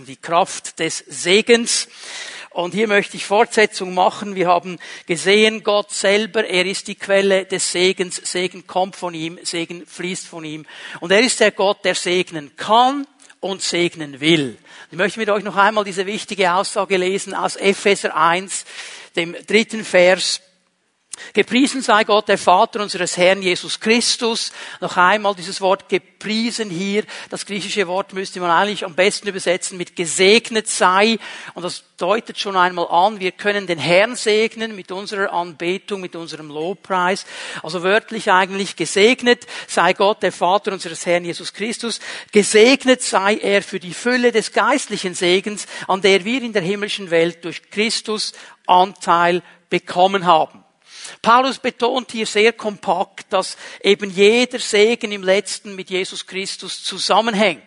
um die Kraft des Segens. Und hier möchte ich Fortsetzung machen. Wir haben gesehen, Gott selber, er ist die Quelle des Segens. Segen kommt von ihm, Segen fließt von ihm. Und er ist der Gott, der segnen kann und segnen will. Ich möchte mit euch noch einmal diese wichtige Aussage lesen aus Epheser 1, dem dritten Vers. Gepriesen sei Gott, der Vater unseres Herrn Jesus Christus. Noch einmal dieses Wort gepriesen hier. Das griechische Wort müsste man eigentlich am besten übersetzen mit gesegnet sei. Und das deutet schon einmal an, wir können den Herrn segnen mit unserer Anbetung, mit unserem Lobpreis. Also wörtlich eigentlich gesegnet sei Gott, der Vater unseres Herrn Jesus Christus. Gesegnet sei er für die Fülle des geistlichen Segens, an der wir in der himmlischen Welt durch Christus Anteil bekommen haben. Paulus betont hier sehr kompakt, dass eben jeder Segen im letzten mit Jesus Christus zusammenhängt.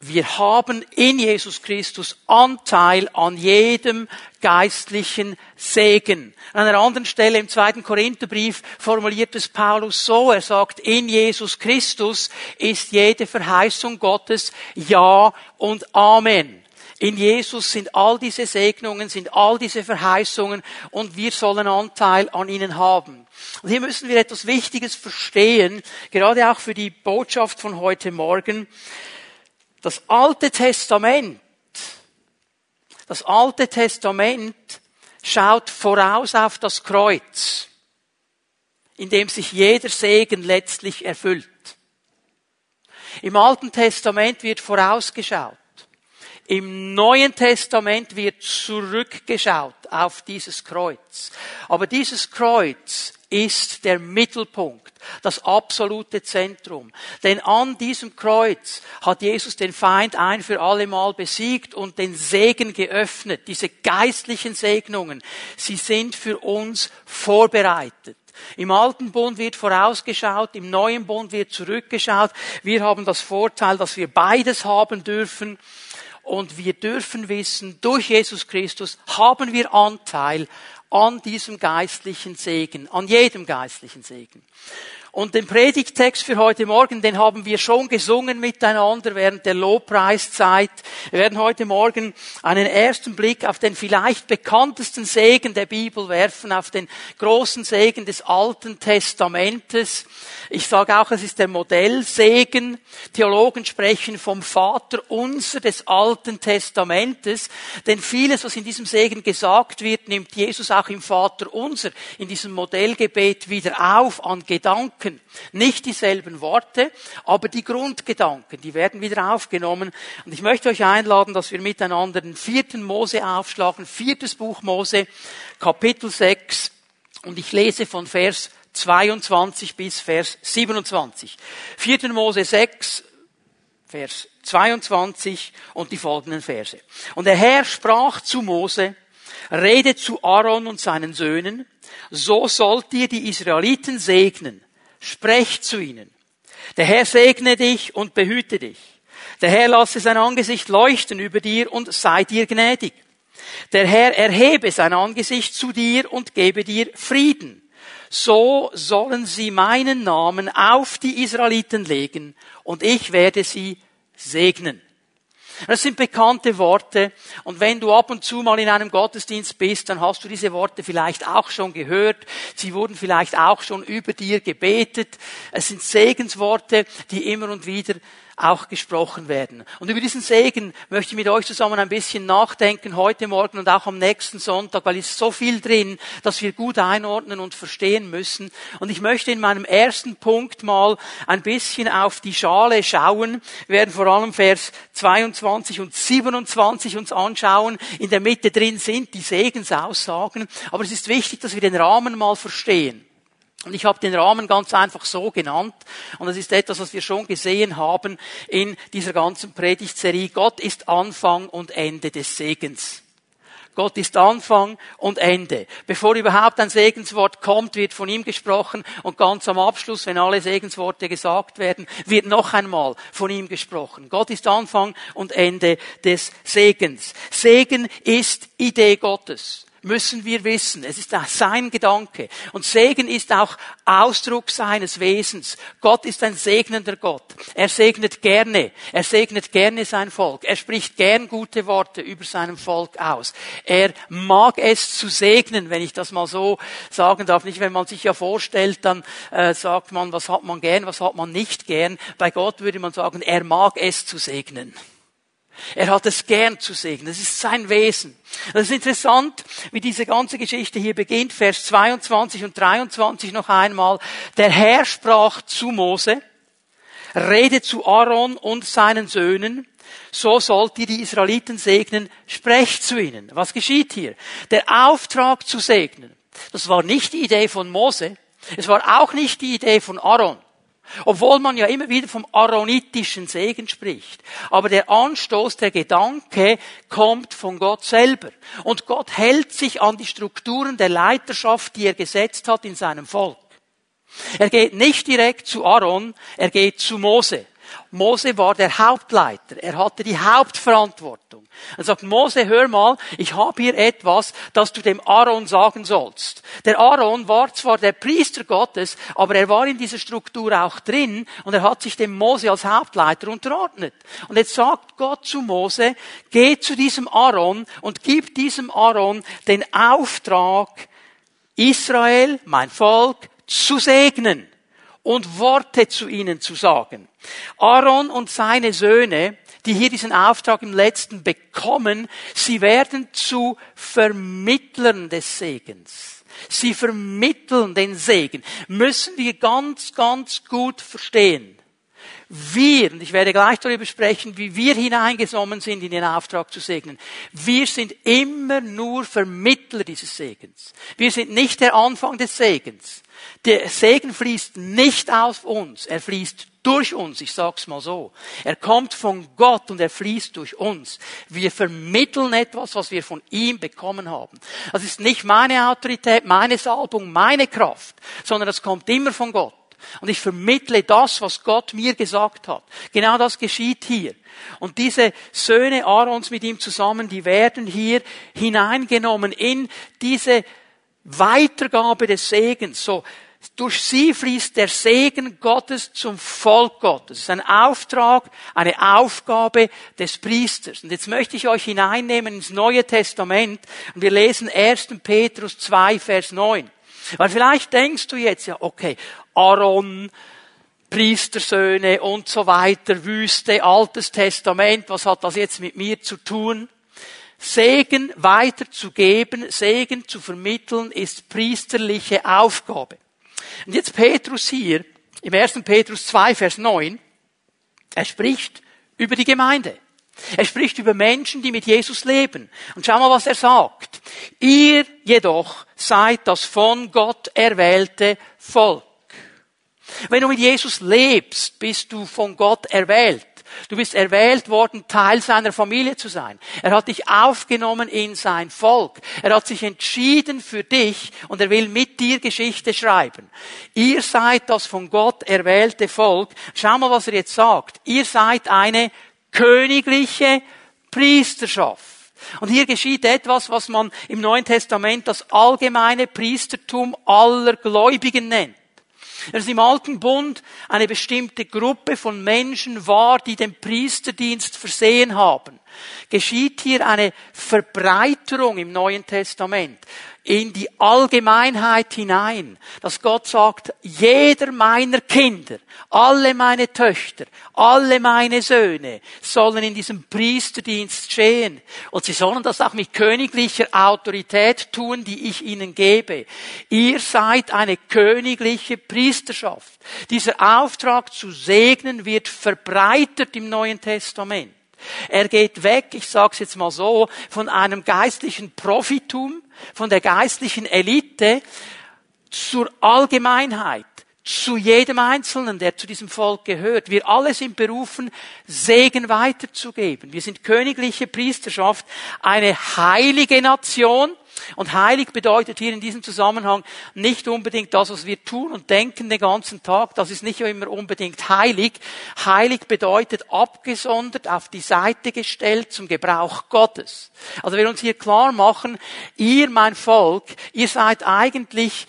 Wir haben in Jesus Christus Anteil an jedem geistlichen Segen. An einer anderen Stelle im zweiten Korintherbrief formuliert es Paulus so, er sagt, in Jesus Christus ist jede Verheißung Gottes Ja und Amen. In Jesus sind all diese Segnungen, sind all diese Verheißungen und wir sollen Anteil an ihnen haben. Und hier müssen wir etwas Wichtiges verstehen, gerade auch für die Botschaft von heute Morgen. Das Alte Testament, das Alte Testament schaut voraus auf das Kreuz, in dem sich jeder Segen letztlich erfüllt. Im Alten Testament wird vorausgeschaut. Im Neuen Testament wird zurückgeschaut auf dieses Kreuz. Aber dieses Kreuz ist der Mittelpunkt, das absolute Zentrum. Denn an diesem Kreuz hat Jesus den Feind ein für alle Mal besiegt und den Segen geöffnet. Diese geistlichen Segnungen, sie sind für uns vorbereitet. Im alten Bund wird vorausgeschaut, im neuen Bund wird zurückgeschaut. Wir haben das Vorteil, dass wir beides haben dürfen. Und wir dürfen wissen, durch Jesus Christus haben wir Anteil an diesem geistlichen Segen, an jedem geistlichen Segen. Und den Predigtext für heute Morgen, den haben wir schon gesungen miteinander während der Lobpreiszeit. Wir werden heute Morgen einen ersten Blick auf den vielleicht bekanntesten Segen der Bibel werfen, auf den großen Segen des Alten Testamentes. Ich sage auch, es ist der Modellsegen. Theologen sprechen vom Vater unser des Alten Testamentes, denn vieles, was in diesem Segen gesagt wird, nimmt Jesus auch im Vater unser, in diesem Modellgebet wieder auf an Gedanken. Nicht dieselben Worte, aber die Grundgedanken, die werden wieder aufgenommen. Und ich möchte euch einladen, dass wir miteinander den vierten Mose aufschlagen, viertes Buch Mose, Kapitel 6, und ich lese von Vers 22 bis Vers 27. 4. Mose 6, Vers 22 und die folgenden Verse. Und der Herr sprach zu Mose, rede zu Aaron und seinen Söhnen, so sollt ihr die Israeliten segnen. Sprecht zu ihnen. Der Herr segne dich und behüte dich. Der Herr lasse sein Angesicht leuchten über dir und sei dir gnädig. Der Herr erhebe sein Angesicht zu dir und gebe dir Frieden so sollen sie meinen Namen auf die Israeliten legen und ich werde sie segnen. Das sind bekannte Worte. Und wenn du ab und zu mal in einem Gottesdienst bist, dann hast du diese Worte vielleicht auch schon gehört. Sie wurden vielleicht auch schon über dir gebetet. Es sind Segensworte, die immer und wieder auch gesprochen werden. Und über diesen Segen möchte ich mit euch zusammen ein bisschen nachdenken, heute Morgen und auch am nächsten Sonntag, weil es so viel drin, dass wir gut einordnen und verstehen müssen. Und ich möchte in meinem ersten Punkt mal ein bisschen auf die Schale schauen. Wir werden vor allem Vers 22 und 27 uns anschauen. In der Mitte drin sind die Segensaussagen. Aber es ist wichtig, dass wir den Rahmen mal verstehen. Und ich habe den Rahmen ganz einfach so genannt. Und das ist etwas, was wir schon gesehen haben in dieser ganzen Predigtserie. Gott ist Anfang und Ende des Segens. Gott ist Anfang und Ende. Bevor überhaupt ein Segenswort kommt, wird von ihm gesprochen und ganz am Abschluss, wenn alle Segensworte gesagt werden, wird noch einmal von ihm gesprochen. Gott ist Anfang und Ende des Segens. Segen ist Idee Gottes. Müssen wir wissen. Es ist sein Gedanke. Und Segen ist auch Ausdruck seines Wesens. Gott ist ein segnender Gott. Er segnet gerne. Er segnet gerne sein Volk. Er spricht gern gute Worte über seinem Volk aus. Er mag es zu segnen, wenn ich das mal so sagen darf. Nicht, wenn man sich ja vorstellt, dann äh, sagt man, was hat man gern, was hat man nicht gern. Bei Gott würde man sagen, er mag es zu segnen. Er hat es gern zu segnen. Das ist sein Wesen. Das ist interessant, wie diese ganze Geschichte hier beginnt. Vers 22 und 23 noch einmal. Der Herr sprach zu Mose, rede zu Aaron und seinen Söhnen, so sollt ihr die Israeliten segnen, sprecht zu ihnen. Was geschieht hier? Der Auftrag zu segnen, das war nicht die Idee von Mose, es war auch nicht die Idee von Aaron. Obwohl man ja immer wieder vom aaronitischen Segen spricht. Aber der Anstoß, der Gedanke kommt von Gott selber. Und Gott hält sich an die Strukturen der Leiterschaft, die er gesetzt hat in seinem Volk. Er geht nicht direkt zu Aaron, er geht zu Mose. Mose war der Hauptleiter. Er hatte die Hauptverantwortung. Er sagt, Mose, hör mal, ich habe hier etwas, das du dem Aaron sagen sollst. Der Aaron war zwar der Priester Gottes, aber er war in dieser Struktur auch drin und er hat sich dem Mose als Hauptleiter unterordnet. Und jetzt sagt Gott zu Mose, geh zu diesem Aaron und gib diesem Aaron den Auftrag, Israel, mein Volk, zu segnen und Worte zu ihnen zu sagen. Aaron und seine Söhne, die hier diesen Auftrag im letzten bekommen, sie werden zu Vermittlern des Segens. Sie vermitteln den Segen. Müssen wir ganz, ganz gut verstehen. Wir, und ich werde gleich darüber sprechen, wie wir hineingenommen sind in den Auftrag zu segnen. Wir sind immer nur Vermittler dieses Segens. Wir sind nicht der Anfang des Segens. Der Segen fließt nicht auf uns, er fließt durch uns, ich sag's mal so. Er kommt von Gott und er fließt durch uns. Wir vermitteln etwas, was wir von ihm bekommen haben. Das ist nicht meine Autorität, meine Salbung, meine Kraft, sondern das kommt immer von Gott. Und ich vermittle das, was Gott mir gesagt hat. Genau das geschieht hier. Und diese Söhne Aarons mit ihm zusammen, die werden hier hineingenommen in diese Weitergabe des Segens. So, durch sie fließt der Segen Gottes zum Volk Gottes. Das ist ein Auftrag, eine Aufgabe des Priesters. Und jetzt möchte ich euch hineinnehmen ins Neue Testament und wir lesen 1. Petrus 2, Vers 9. Weil vielleicht denkst du jetzt ja, okay, Aaron, Priestersöhne und so weiter, Wüste, Altes Testament, was hat das jetzt mit mir zu tun? Segen weiterzugeben, Segen zu vermitteln, ist priesterliche Aufgabe. Und jetzt Petrus hier, im 1. Petrus 2, Vers 9, er spricht über die Gemeinde. Er spricht über Menschen, die mit Jesus leben. Und schau mal, was er sagt. Ihr jedoch seid das von Gott erwählte Volk. Wenn du mit Jesus lebst, bist du von Gott erwählt. Du bist erwählt worden, Teil seiner Familie zu sein. Er hat dich aufgenommen in sein Volk. Er hat sich entschieden für dich und er will mit dir Geschichte schreiben. Ihr seid das von Gott erwählte Volk. Schau mal, was er jetzt sagt. Ihr seid eine königliche Priesterschaft. Und hier geschieht etwas, was man im Neuen Testament das allgemeine Priestertum aller Gläubigen nennt. Dass im Alten Bund eine bestimmte Gruppe von Menschen war, die den Priesterdienst versehen haben. Geschieht hier eine Verbreiterung im Neuen Testament in die Allgemeinheit hinein, dass Gott sagt, jeder meiner Kinder, alle meine Töchter, alle meine Söhne sollen in diesem Priesterdienst stehen. Und sie sollen das auch mit königlicher Autorität tun, die ich ihnen gebe. Ihr seid eine königliche Priesterschaft. Dieser Auftrag zu segnen wird verbreitert im Neuen Testament. Er geht weg, ich sage es jetzt mal so, von einem geistlichen Profitum, von der geistlichen Elite zur Allgemeinheit, zu jedem Einzelnen, der zu diesem Volk gehört. Wir alle sind berufen, Segen weiterzugeben. Wir sind königliche Priesterschaft, eine heilige Nation, Und heilig bedeutet hier in diesem Zusammenhang nicht unbedingt das, was wir tun und denken den ganzen Tag. Das ist nicht immer unbedingt heilig. Heilig bedeutet abgesondert, auf die Seite gestellt zum Gebrauch Gottes. Also wir uns hier klar machen, ihr, mein Volk, ihr seid eigentlich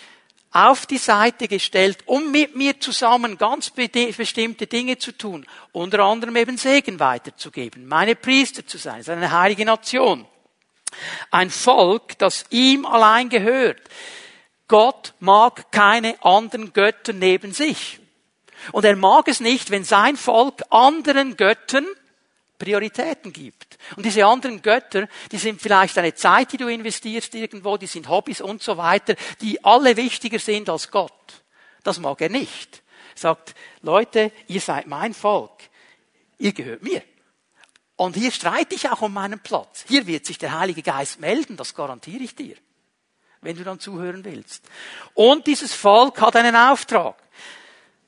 auf die Seite gestellt, um mit mir zusammen ganz bestimmte Dinge zu tun. Unter anderem eben Segen weiterzugeben, meine Priester zu sein, das ist eine heilige Nation. Ein Volk, das ihm allein gehört. Gott mag keine anderen Götter neben sich. Und er mag es nicht, wenn sein Volk anderen Göttern Prioritäten gibt. Und diese anderen Götter, die sind vielleicht eine Zeit, die du investierst irgendwo, die sind Hobbys und so weiter, die alle wichtiger sind als Gott. Das mag er nicht. Er sagt, Leute, ihr seid mein Volk. Ihr gehört mir. Und hier streite ich auch um meinen Platz. Hier wird sich der Heilige Geist melden, das garantiere ich dir, wenn du dann zuhören willst. Und dieses Volk hat einen Auftrag,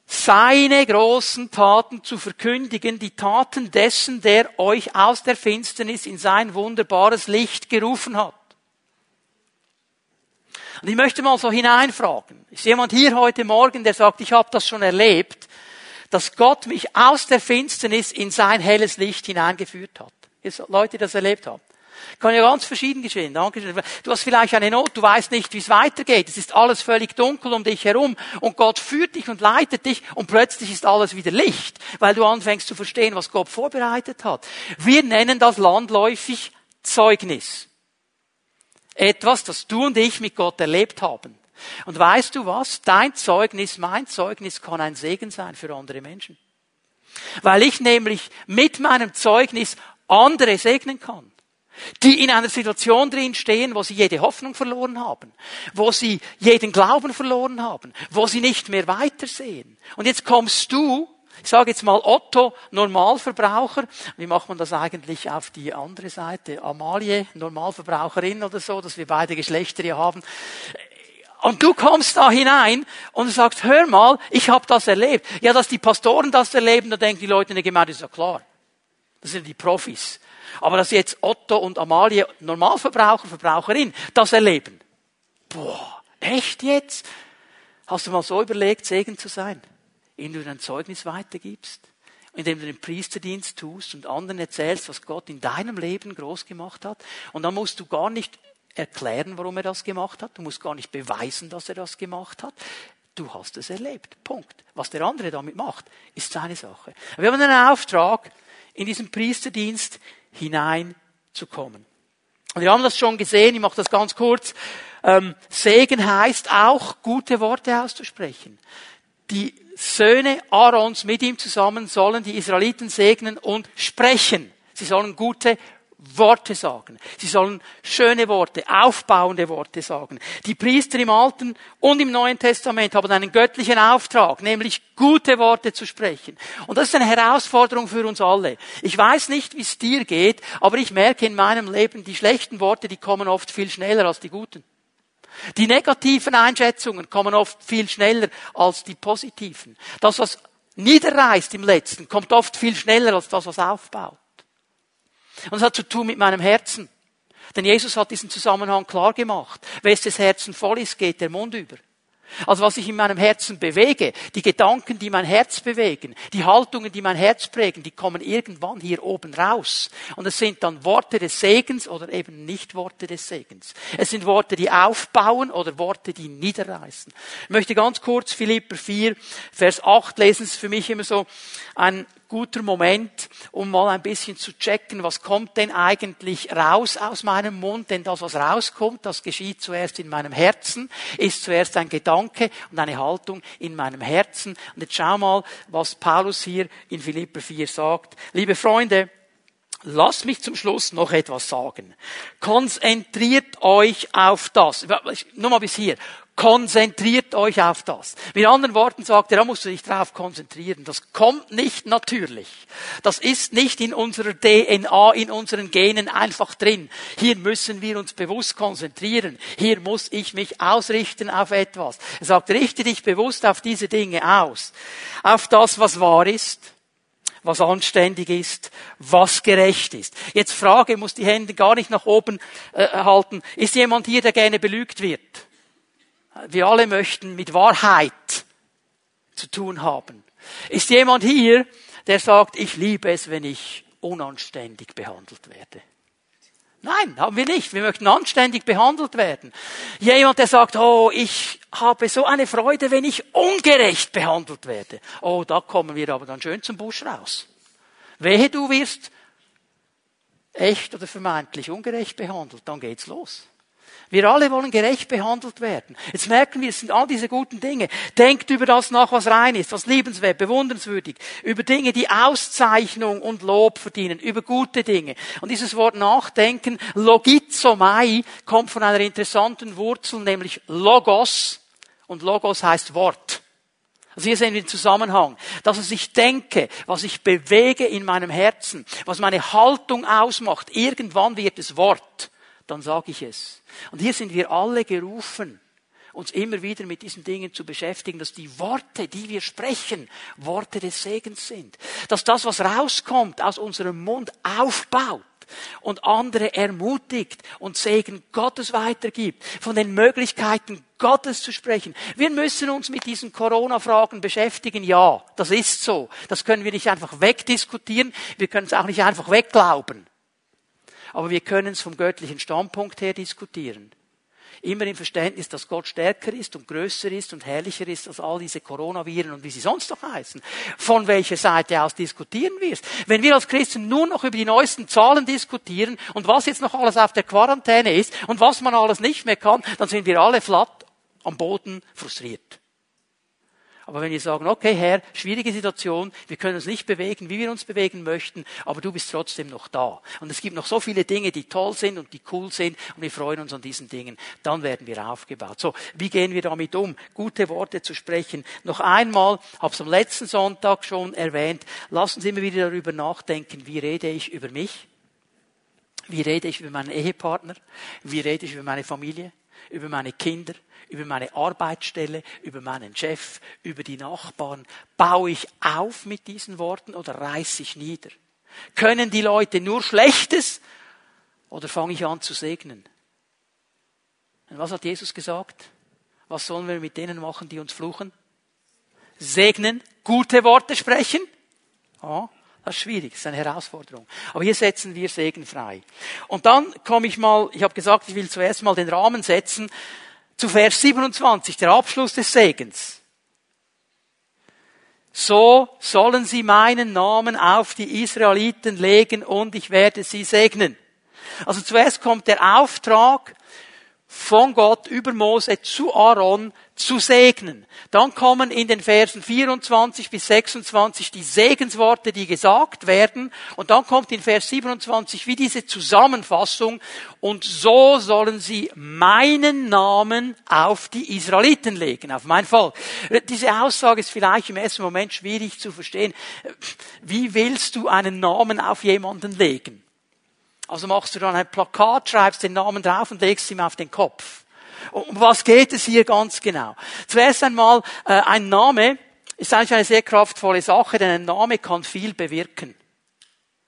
seine großen Taten zu verkündigen, die Taten dessen, der euch aus der Finsternis in sein wunderbares Licht gerufen hat. Und ich möchte mal so hineinfragen. Ist jemand hier heute Morgen, der sagt, ich habe das schon erlebt? Dass Gott mich aus der Finsternis in sein helles Licht hineingeführt hat. Leute, die das erlebt haben. Kann ja ganz verschieden geschehen. Du hast vielleicht eine Not, du weißt nicht, wie es weitergeht. Es ist alles völlig dunkel um dich herum und Gott führt dich und leitet dich und plötzlich ist alles wieder Licht, weil du anfängst zu verstehen, was Gott vorbereitet hat. Wir nennen das landläufig Zeugnis. Etwas, das du und ich mit Gott erlebt haben. Und weißt du was? Dein Zeugnis, mein Zeugnis kann ein Segen sein für andere Menschen. Weil ich nämlich mit meinem Zeugnis andere segnen kann die in einer Situation drin stehen, wo sie jede Hoffnung verloren haben, wo sie jeden Glauben verloren haben, wo sie nicht mehr weitersehen. Und jetzt kommst du, ich sage jetzt mal Otto, Normalverbraucher, wie macht man das eigentlich auf die andere Seite, Amalie, Normalverbraucherin oder so, dass wir beide Geschlechter hier haben. Und du kommst da hinein und sagst, hör mal, ich habe das erlebt. Ja, dass die Pastoren das erleben, da denken die Leute in der Gemeinde, ist ja klar. Das sind die Profis. Aber dass jetzt Otto und Amalie, Normalverbraucher, Verbraucherin, das erleben. Boah, echt jetzt? Hast du mal so überlegt, Segen zu sein? Indem du dein Zeugnis weitergibst? Indem du den Priesterdienst tust und anderen erzählst, was Gott in deinem Leben groß gemacht hat? Und dann musst du gar nicht erklären, warum er das gemacht hat. Du musst gar nicht beweisen, dass er das gemacht hat. Du hast es erlebt. Punkt. Was der andere damit macht, ist seine Sache. Wir haben einen Auftrag, in diesen Priesterdienst hineinzukommen. Und wir haben das schon gesehen, ich mache das ganz kurz. Ähm, Segen heißt auch, gute Worte auszusprechen. Die Söhne Aarons mit ihm zusammen sollen die Israeliten segnen und sprechen. Sie sollen gute Worte sagen. Sie sollen schöne Worte, aufbauende Worte sagen. Die Priester im Alten und im Neuen Testament haben einen göttlichen Auftrag, nämlich gute Worte zu sprechen. Und das ist eine Herausforderung für uns alle. Ich weiß nicht, wie es dir geht, aber ich merke in meinem Leben, die schlechten Worte, die kommen oft viel schneller als die guten. Die negativen Einschätzungen kommen oft viel schneller als die positiven. Das, was niederreißt im Letzten, kommt oft viel schneller als das, was aufbaut. Und es hat zu tun mit meinem Herzen. Denn Jesus hat diesen Zusammenhang klar gemacht. Wes des Herzen voll ist, geht der Mund über. Also was ich in meinem Herzen bewege, die Gedanken, die mein Herz bewegen, die Haltungen, die mein Herz prägen, die kommen irgendwann hier oben raus. Und es sind dann Worte des Segens oder eben nicht Worte des Segens. Es sind Worte, die aufbauen oder Worte, die niederreißen. Ich möchte ganz kurz Philipper 4, Vers 8 lesen. Es ist für mich immer so ein guter Moment, um mal ein bisschen zu checken, was kommt denn eigentlich raus aus meinem Mund? Denn das, was rauskommt, das geschieht zuerst in meinem Herzen, ist zuerst ein Gedanke und eine Haltung in meinem Herzen. Und jetzt schau mal, was Paulus hier in Philipper 4 sagt. Liebe Freunde, Lasst mich zum Schluss noch etwas sagen. Konzentriert euch auf das. Nur mal bis hier. Konzentriert euch auf das. Mit anderen Worten sagt er, da musst du dich drauf konzentrieren. Das kommt nicht natürlich. Das ist nicht in unserer DNA, in unseren Genen einfach drin. Hier müssen wir uns bewusst konzentrieren. Hier muss ich mich ausrichten auf etwas. Er sagt, richte dich bewusst auf diese Dinge aus. Auf das, was wahr ist was anständig ist, was gerecht ist. Jetzt Frage, muss die Hände gar nicht nach oben äh, halten. Ist jemand hier, der gerne belügt wird? Wir alle möchten mit Wahrheit zu tun haben. Ist jemand hier, der sagt, ich liebe es, wenn ich unanständig behandelt werde? Nein, haben wir nicht. Wir möchten anständig behandelt werden. Jemand, der sagt, oh, ich habe so eine Freude, wenn ich ungerecht behandelt werde. Oh, da kommen wir aber dann schön zum Busch raus. Wehe, du wirst echt oder vermeintlich ungerecht behandelt, dann geht's los. Wir alle wollen gerecht behandelt werden. Jetzt merken wir, es sind all diese guten Dinge. Denkt über das nach, was rein ist, was liebenswert, bewundernswürdig, über Dinge, die Auszeichnung und Lob verdienen, über gute Dinge. Und dieses Wort Nachdenken, logizomai, kommt von einer interessanten Wurzel, nämlich Logos. Und Logos heißt Wort. Also hier sehen wir den Zusammenhang. Das, was ich denke, was ich bewege in meinem Herzen, was meine Haltung ausmacht, irgendwann wird es Wort dann sage ich es. Und hier sind wir alle gerufen, uns immer wieder mit diesen Dingen zu beschäftigen, dass die Worte, die wir sprechen, Worte des Segens sind. Dass das, was rauskommt aus unserem Mund, aufbaut und andere ermutigt und Segen Gottes weitergibt, von den Möglichkeiten Gottes zu sprechen. Wir müssen uns mit diesen Corona-Fragen beschäftigen. Ja, das ist so. Das können wir nicht einfach wegdiskutieren. Wir können es auch nicht einfach wegglauben aber wir können es vom göttlichen Standpunkt her diskutieren. Immer im Verständnis, dass Gott stärker ist und größer ist und herrlicher ist als all diese Coronaviren und wie sie sonst noch heißen. Von welcher Seite aus diskutieren wir es? Wenn wir als Christen nur noch über die neuesten Zahlen diskutieren und was jetzt noch alles auf der Quarantäne ist und was man alles nicht mehr kann, dann sind wir alle flatt am Boden frustriert. Aber wenn wir sagen, okay Herr, schwierige Situation, wir können uns nicht bewegen, wie wir uns bewegen möchten, aber du bist trotzdem noch da. Und es gibt noch so viele Dinge, die toll sind und die cool sind und wir freuen uns an diesen Dingen. Dann werden wir aufgebaut. So, wie gehen wir damit um? Gute Worte zu sprechen. Noch einmal, habe es am letzten Sonntag schon erwähnt, lassen Sie immer wieder darüber nachdenken, wie rede ich über mich? Wie rede ich über meinen Ehepartner? Wie rede ich über meine Familie? Über meine Kinder? über meine Arbeitsstelle, über meinen Chef, über die Nachbarn? Baue ich auf mit diesen Worten oder reiße ich nieder? Können die Leute nur Schlechtes oder fange ich an zu segnen? Und was hat Jesus gesagt? Was sollen wir mit denen machen, die uns fluchen? Segnen, gute Worte sprechen? Oh, das ist schwierig, das ist eine Herausforderung. Aber hier setzen wir Segen frei. Und dann komme ich mal, ich habe gesagt, ich will zuerst mal den Rahmen setzen zu Vers 27, der Abschluss des Segens. So sollen sie meinen Namen auf die Israeliten legen und ich werde sie segnen. Also zuerst kommt der Auftrag von Gott über Mose zu Aaron, zu segnen. Dann kommen in den Versen 24 bis 26 die Segensworte, die gesagt werden. Und dann kommt in Vers 27 wie diese Zusammenfassung. Und so sollen sie meinen Namen auf die Israeliten legen, auf mein Volk. Diese Aussage ist vielleicht im ersten Moment schwierig zu verstehen. Wie willst du einen Namen auf jemanden legen? Also machst du dann ein Plakat, schreibst den Namen drauf und legst ihm auf den Kopf. Um was geht es hier ganz genau? Zuerst einmal, äh, ein Name ist eigentlich eine sehr kraftvolle Sache, denn ein Name kann viel bewirken.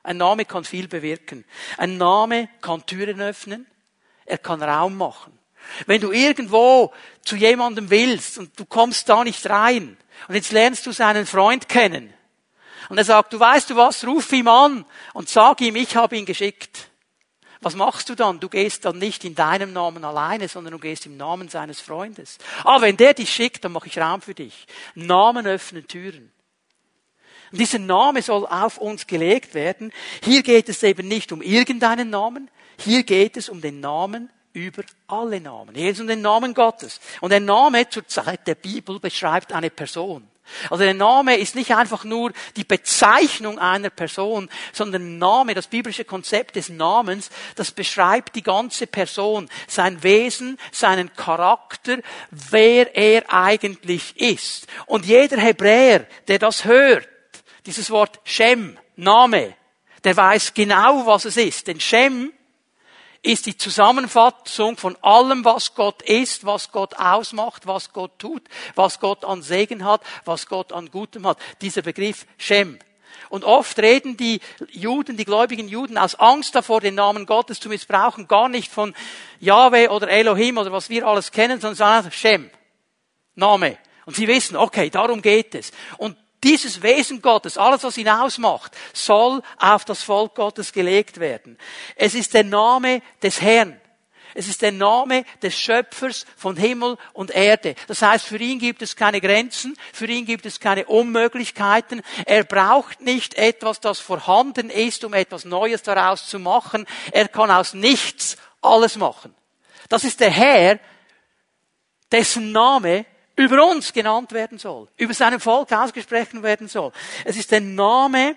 Ein Name kann viel bewirken. Ein Name kann Türen öffnen. Er kann Raum machen. Wenn du irgendwo zu jemandem willst und du kommst da nicht rein und jetzt lernst du seinen Freund kennen und er sagt, du weißt du was, ruf ihm an und sag ihm, ich habe ihn geschickt. Was machst du dann? Du gehst dann nicht in deinem Namen alleine, sondern du gehst im Namen seines Freundes. Ah, wenn der dich schickt, dann mache ich Raum für dich. Namen öffnen Türen. Und dieser Name soll auf uns gelegt werden. Hier geht es eben nicht um irgendeinen Namen. Hier geht es um den Namen über alle Namen. Hier geht es um den Namen Gottes. Und der Name zur Zeit der Bibel beschreibt eine Person. Also der Name ist nicht einfach nur die Bezeichnung einer Person, sondern Name, das biblische Konzept des Namens, das beschreibt die ganze Person, sein Wesen, seinen Charakter, wer er eigentlich ist. Und jeder Hebräer, der das hört, dieses Wort Shem, Name, der weiß genau, was es ist. Denn Shem ist die Zusammenfassung von allem, was Gott ist, was Gott ausmacht, was Gott tut, was Gott an Segen hat, was Gott an Gutem hat. Dieser Begriff Shem. Und oft reden die Juden, die gläubigen Juden aus Angst davor, den Namen Gottes zu missbrauchen, gar nicht von Yahweh oder Elohim oder was wir alles kennen, sondern sagen Shem. Name. Und sie wissen, okay, darum geht es. Und dieses Wesen Gottes, alles was ihn ausmacht, soll auf das Volk Gottes gelegt werden. Es ist der Name des Herrn. Es ist der Name des Schöpfers von Himmel und Erde. Das heißt, für ihn gibt es keine Grenzen, für ihn gibt es keine Unmöglichkeiten. Er braucht nicht etwas, das vorhanden ist, um etwas Neues daraus zu machen. Er kann aus nichts alles machen. Das ist der Herr, dessen Name über uns genannt werden soll, über seinem Volk ausgesprochen werden soll. Es ist der Name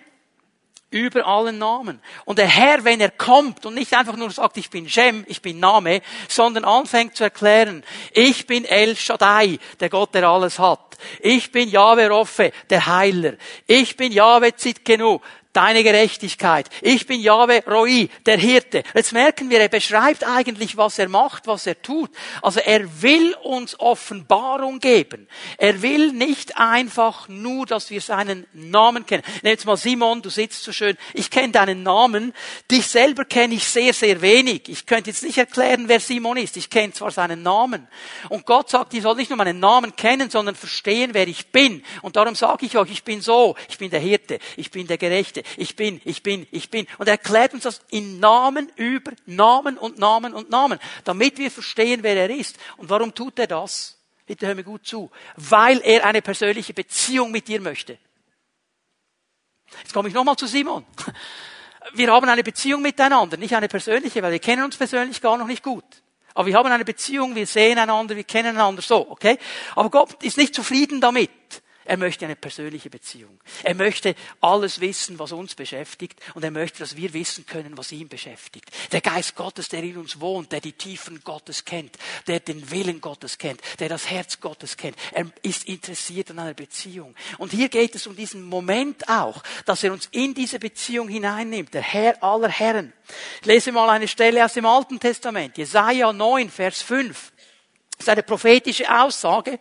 über allen Namen. Und der Herr, wenn er kommt und nicht einfach nur sagt, ich bin Shem, ich bin Name, sondern anfängt zu erklären, ich bin El Shaddai, der Gott, der alles hat. Ich bin Yahweh Roffe, der Heiler. Ich bin Yahweh Zitkenu, deine Gerechtigkeit. Ich bin Jahwe Roi, der Hirte. Jetzt merken wir, er beschreibt eigentlich, was er macht, was er tut. Also er will uns Offenbarung geben. Er will nicht einfach nur, dass wir seinen Namen kennen. Nimm jetzt mal Simon, du sitzt so schön. Ich kenne deinen Namen. Dich selber kenne ich sehr, sehr wenig. Ich könnte jetzt nicht erklären, wer Simon ist. Ich kenne zwar seinen Namen. Und Gott sagt, ihr sollt nicht nur meinen Namen kennen, sondern verstehen, wer ich bin. Und darum sage ich euch, ich bin so. Ich bin der Hirte. Ich bin der Gerechte ich bin, ich bin, ich bin. Und er erklärt uns das in Namen über Namen und Namen und Namen, damit wir verstehen, wer er ist. Und warum tut er das? Bitte hör mir gut zu. Weil er eine persönliche Beziehung mit dir möchte. Jetzt komme ich nochmal zu Simon. Wir haben eine Beziehung miteinander, nicht eine persönliche, weil wir kennen uns persönlich gar noch nicht gut. Aber wir haben eine Beziehung, wir sehen einander, wir kennen einander so, okay? Aber Gott ist nicht zufrieden damit. Er möchte eine persönliche Beziehung. Er möchte alles wissen, was uns beschäftigt. Und er möchte, dass wir wissen können, was ihn beschäftigt. Der Geist Gottes, der in uns wohnt, der die Tiefen Gottes kennt, der den Willen Gottes kennt, der das Herz Gottes kennt. Er ist interessiert an einer Beziehung. Und hier geht es um diesen Moment auch, dass er uns in diese Beziehung hineinnimmt. Der Herr aller Herren. Ich lese mal eine Stelle aus dem Alten Testament. Jesaja 9, Vers 5. Das ist eine prophetische Aussage.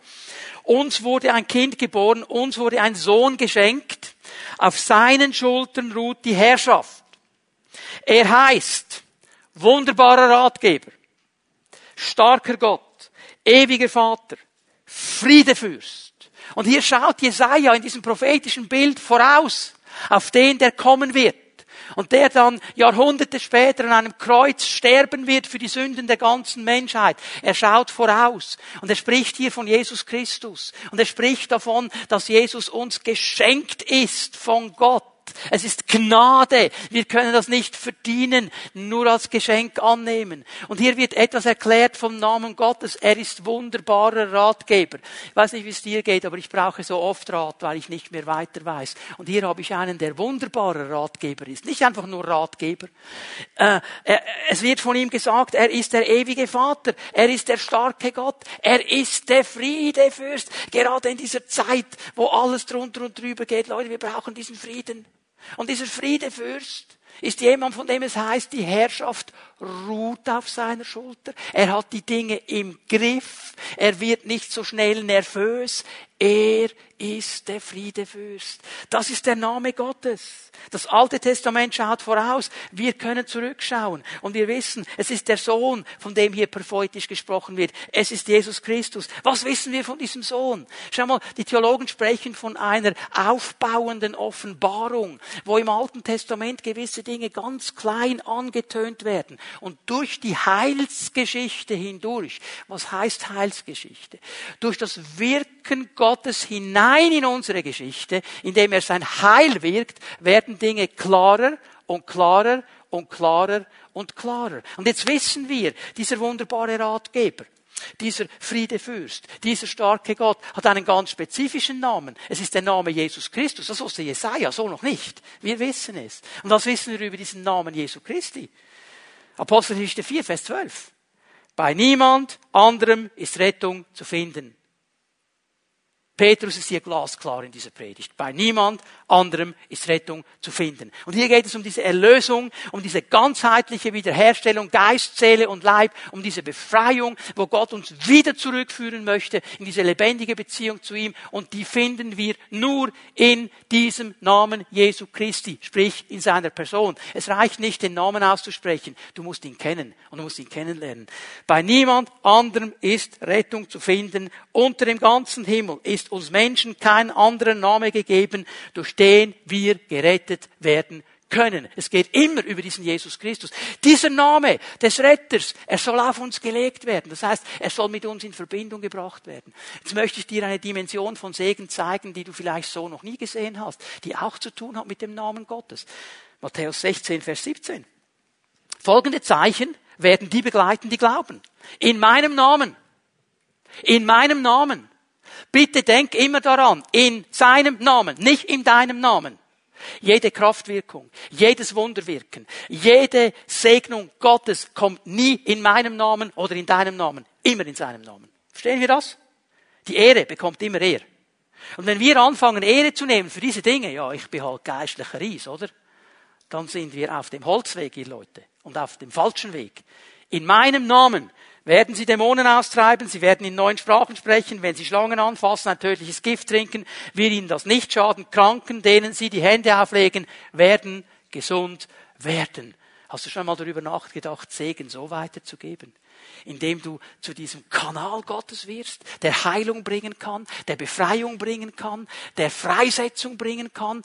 Uns wurde ein Kind geboren, uns wurde ein Sohn geschenkt. Auf seinen Schultern ruht die Herrschaft. Er heißt wunderbarer Ratgeber, starker Gott, ewiger Vater, Friedefürst. Und hier schaut Jesaja in diesem prophetischen Bild voraus auf den, der kommen wird und der dann Jahrhunderte später an einem Kreuz sterben wird für die Sünden der ganzen Menschheit. Er schaut voraus und er spricht hier von Jesus Christus und er spricht davon, dass Jesus uns geschenkt ist von Gott es ist Gnade. Wir können das nicht verdienen, nur als Geschenk annehmen. Und hier wird etwas erklärt vom Namen Gottes. Er ist wunderbarer Ratgeber. Ich weiß nicht, wie es dir geht, aber ich brauche so oft Rat, weil ich nicht mehr weiter weiß. Und hier habe ich einen, der wunderbarer Ratgeber ist. Nicht einfach nur Ratgeber. Äh, es wird von ihm gesagt, er ist der ewige Vater. Er ist der starke Gott. Er ist der Friedefürst. Gerade in dieser Zeit, wo alles drunter und drüber geht. Leute, wir brauchen diesen Frieden. Und dieser Friedefürst ist jemand, von dem es heißt, die Herrschaft ruht auf seiner Schulter. Er hat die Dinge im Griff. Er wird nicht so schnell nervös. Er ist der Friedefürst. Das ist der Name Gottes. Das Alte Testament schaut voraus. Wir können zurückschauen. Und wir wissen, es ist der Sohn, von dem hier prophetisch gesprochen wird. Es ist Jesus Christus. Was wissen wir von diesem Sohn? Schau mal, die Theologen sprechen von einer aufbauenden Offenbarung, wo im Alten Testament gewisse Dinge ganz klein angetönt werden. Und durch die Heilsgeschichte hindurch, was heißt Heilsgeschichte? Durch das Wirken Gottes hinein in unsere Geschichte, indem er sein Heil wirkt, werden Dinge klarer und klarer und klarer und klarer. Und jetzt wissen wir, dieser wunderbare Ratgeber, dieser Friedefürst, dieser starke Gott hat einen ganz spezifischen Namen. Es ist der Name Jesus Christus. Das wusste Jesaja so noch nicht. Wir wissen es. Und was wissen wir über diesen Namen Jesu Christi? Apostelgeschichte 4, Vers 12. Bei niemand anderem ist Rettung zu finden. Petrus ist hier glasklar in dieser Predigt. Bei niemand anderem ist Rettung zu finden. Und hier geht es um diese Erlösung, um diese ganzheitliche Wiederherstellung, Geist, Seele und Leib, um diese Befreiung, wo Gott uns wieder zurückführen möchte in diese lebendige Beziehung zu ihm. Und die finden wir nur in diesem Namen Jesu Christi, sprich in seiner Person. Es reicht nicht, den Namen auszusprechen. Du musst ihn kennen und du musst ihn kennenlernen. Bei niemand anderem ist Rettung zu finden. Unter dem ganzen Himmel ist ist uns Menschen kein anderer Name gegeben, durch den wir gerettet werden können. Es geht immer über diesen Jesus Christus. Dieser Name des Retters, er soll auf uns gelegt werden. Das heißt, er soll mit uns in Verbindung gebracht werden. Jetzt möchte ich dir eine Dimension von Segen zeigen, die du vielleicht so noch nie gesehen hast, die auch zu tun hat mit dem Namen Gottes. Matthäus 16, Vers 17. Folgende Zeichen werden die begleiten, die glauben. In meinem Namen. In meinem Namen Bitte denk immer daran, in seinem Namen, nicht in deinem Namen. Jede Kraftwirkung, jedes Wunderwirken, jede Segnung Gottes kommt nie in meinem Namen oder in deinem Namen, immer in seinem Namen. Verstehen wir das? Die Ehre bekommt immer er. Und wenn wir anfangen, Ehre zu nehmen für diese Dinge, ja, ich bin halt geistlicher Ries, oder? Dann sind wir auf dem Holzweg, ihr Leute, und auf dem falschen Weg. In meinem Namen werden sie Dämonen austreiben, sie werden in neuen Sprachen sprechen, wenn sie Schlangen anfassen, ein tödliches Gift trinken, wird ihnen das nicht schaden. Kranken, denen sie die Hände auflegen, werden gesund werden. Hast du schon mal darüber nachgedacht, Segen so weiterzugeben? Indem du zu diesem Kanal Gottes wirst, der Heilung bringen kann, der Befreiung bringen kann, der Freisetzung bringen kann,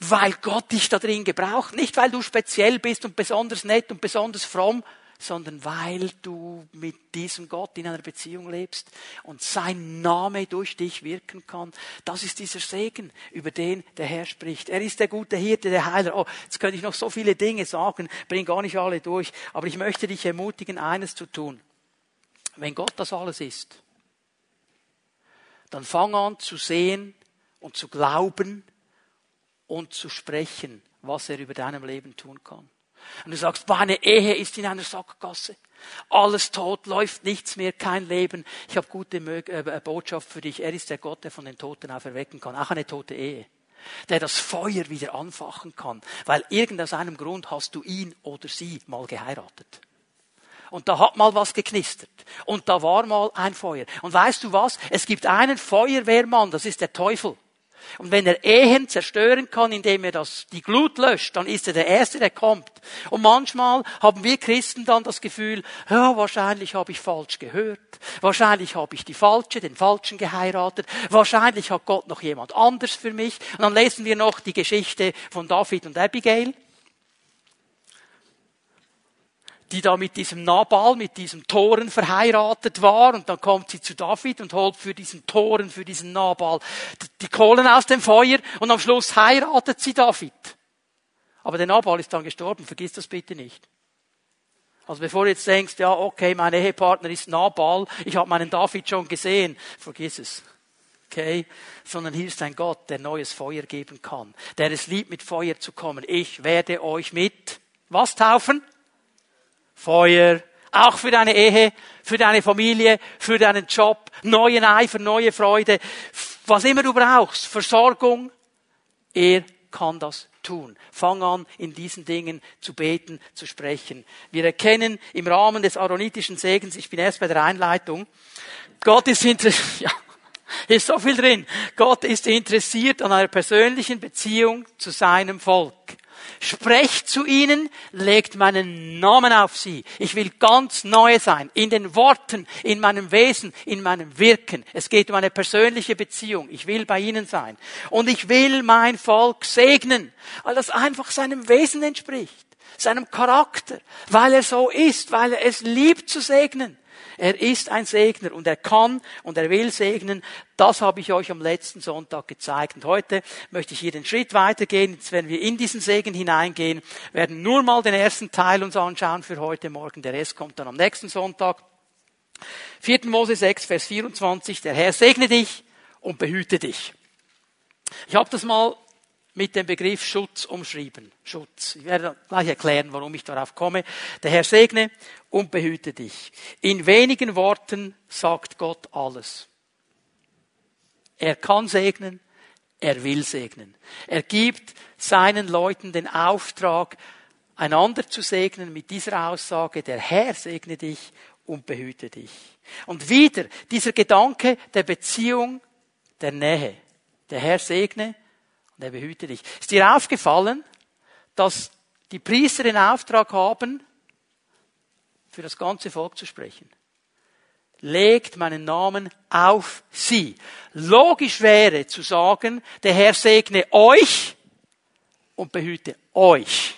weil Gott dich da drin gebraucht. Nicht weil du speziell bist und besonders nett und besonders fromm, sondern weil du mit diesem Gott in einer Beziehung lebst und sein Name durch dich wirken kann. Das ist dieser Segen, über den der Herr spricht. Er ist der gute Hirte, der Heiler. Oh, jetzt könnte ich noch so viele Dinge sagen, bringe gar nicht alle durch, aber ich möchte dich ermutigen, eines zu tun. Wenn Gott das alles ist, dann fang an zu sehen und zu glauben und zu sprechen, was er über deinem Leben tun kann. Und du sagst, meine Ehe ist in einer Sackgasse. Alles tot, läuft nichts mehr, kein Leben. Ich habe gute äh, Botschaft für dich. Er ist der Gott, der von den Toten auferwecken kann. Auch eine tote Ehe. Der das Feuer wieder anfachen kann. Weil irgend aus einem Grund hast du ihn oder sie mal geheiratet. Und da hat mal was geknistert. Und da war mal ein Feuer. Und weißt du was? Es gibt einen Feuerwehrmann, das ist der Teufel. Und wenn er Ehen zerstören kann, indem er das, die Glut löscht, dann ist er der Erste, der kommt. Und manchmal haben wir Christen dann das Gefühl, ja, wahrscheinlich habe ich falsch gehört. Wahrscheinlich habe ich die Falsche, den Falschen geheiratet. Wahrscheinlich hat Gott noch jemand anders für mich. Und dann lesen wir noch die Geschichte von David und Abigail. Die da mit diesem Nabal, mit diesem Toren verheiratet war. Und dann kommt sie zu David und holt für diesen Toren, für diesen Nabal die Kohlen aus dem Feuer. Und am Schluss heiratet sie David. Aber der Nabal ist dann gestorben. Vergiss das bitte nicht. Also bevor du jetzt denkst, ja, okay, mein Ehepartner ist Nabal, ich habe meinen David schon gesehen, vergiss es. Okay? Sondern hier ist ein Gott, der neues Feuer geben kann, der es liebt, mit Feuer zu kommen. Ich werde euch mit was taufen? Feuer, auch für deine Ehe, für deine Familie, für deinen Job, neuen Eifer, neue Freude, was immer du brauchst, Versorgung, er kann das tun. Fang an, in diesen Dingen zu beten, zu sprechen. Wir erkennen im Rahmen des aaronitischen Segens, ich bin erst bei der Einleitung, Gott ist interessiert, ja, ist so viel drin. Gott ist interessiert an einer persönlichen Beziehung zu seinem Volk. Sprecht zu ihnen, legt meinen Namen auf sie. Ich will ganz neu sein. In den Worten, in meinem Wesen, in meinem Wirken. Es geht um eine persönliche Beziehung. Ich will bei ihnen sein. Und ich will mein Volk segnen, weil das einfach seinem Wesen entspricht. Seinem Charakter. Weil er so ist, weil er es liebt zu segnen. Er ist ein Segner und er kann und er will segnen. Das habe ich euch am letzten Sonntag gezeigt. Und heute möchte ich hier den Schritt weitergehen. Jetzt werden wir in diesen Segen hineingehen, werden nur mal den ersten Teil uns anschauen für heute Morgen. Der Rest kommt dann am nächsten Sonntag. 4. Mose 6, Vers 24. Der Herr segne dich und behüte dich. Ich habe das mal mit dem Begriff Schutz umschrieben. Schutz. Ich werde gleich erklären, warum ich darauf komme. Der Herr segne und behüte dich. In wenigen Worten sagt Gott alles. Er kann segnen, er will segnen. Er gibt seinen Leuten den Auftrag, einander zu segnen mit dieser Aussage, der Herr segne dich und behüte dich. Und wieder dieser Gedanke der Beziehung, der Nähe. Der Herr segne und er behüte dich. Ist dir aufgefallen, dass die Priester den Auftrag haben, für das ganze Volk zu sprechen? Legt meinen Namen auf sie. Logisch wäre zu sagen, der Herr segne euch und behüte euch.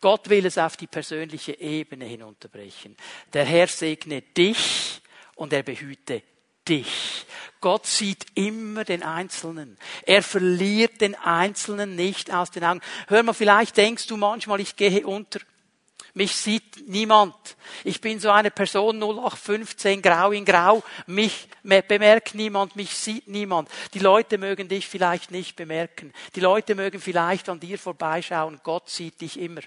Gott will es auf die persönliche Ebene hinunterbrechen. Der Herr segne dich und er behüte dich. Gott sieht immer den Einzelnen. Er verliert den Einzelnen nicht aus den Augen. Hör mal, vielleicht denkst du manchmal, ich gehe unter. Mich sieht niemand. Ich bin so eine Person 0815, grau in grau. Mich bemerkt niemand, mich sieht niemand. Die Leute mögen dich vielleicht nicht bemerken. Die Leute mögen vielleicht an dir vorbeischauen. Gott sieht dich immer.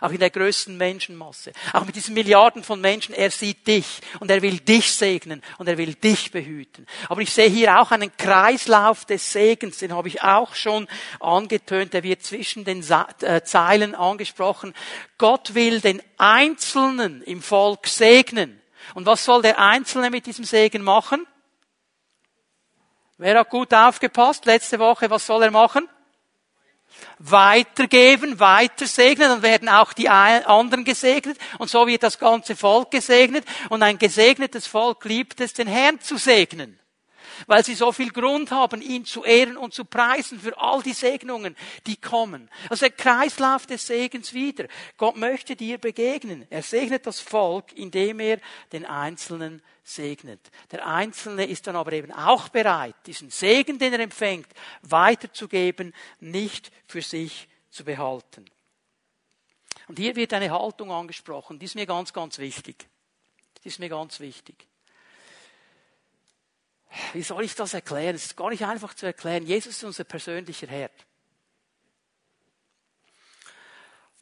Auch in der größten Menschenmasse. Auch mit diesen Milliarden von Menschen. Er sieht dich und er will dich segnen und er will dich behüten. Aber ich sehe hier auch einen Kreislauf des Segens. Den habe ich auch schon angetönt. Der wird zwischen den äh, Zeilen angesprochen. Gott will den Einzelnen im Volk segnen. Und was soll der Einzelne mit diesem Segen machen? Wer hat gut aufgepasst letzte Woche? Was soll er machen? Weitergeben, weiter segnen, dann werden auch die anderen gesegnet. Und so wird das ganze Volk gesegnet. Und ein gesegnetes Volk liebt es, den Herrn zu segnen weil sie so viel Grund haben, ihn zu ehren und zu preisen für all die Segnungen, die kommen. Also der Kreislauf des Segens wieder. Gott möchte dir begegnen. Er segnet das Volk, indem er den Einzelnen segnet. Der Einzelne ist dann aber eben auch bereit, diesen Segen, den er empfängt, weiterzugeben, nicht für sich zu behalten. Und hier wird eine Haltung angesprochen, die ist mir ganz, ganz wichtig. Die ist mir ganz wichtig. Wie soll ich das erklären? Es ist gar nicht einfach zu erklären. Jesus ist unser persönlicher Herr.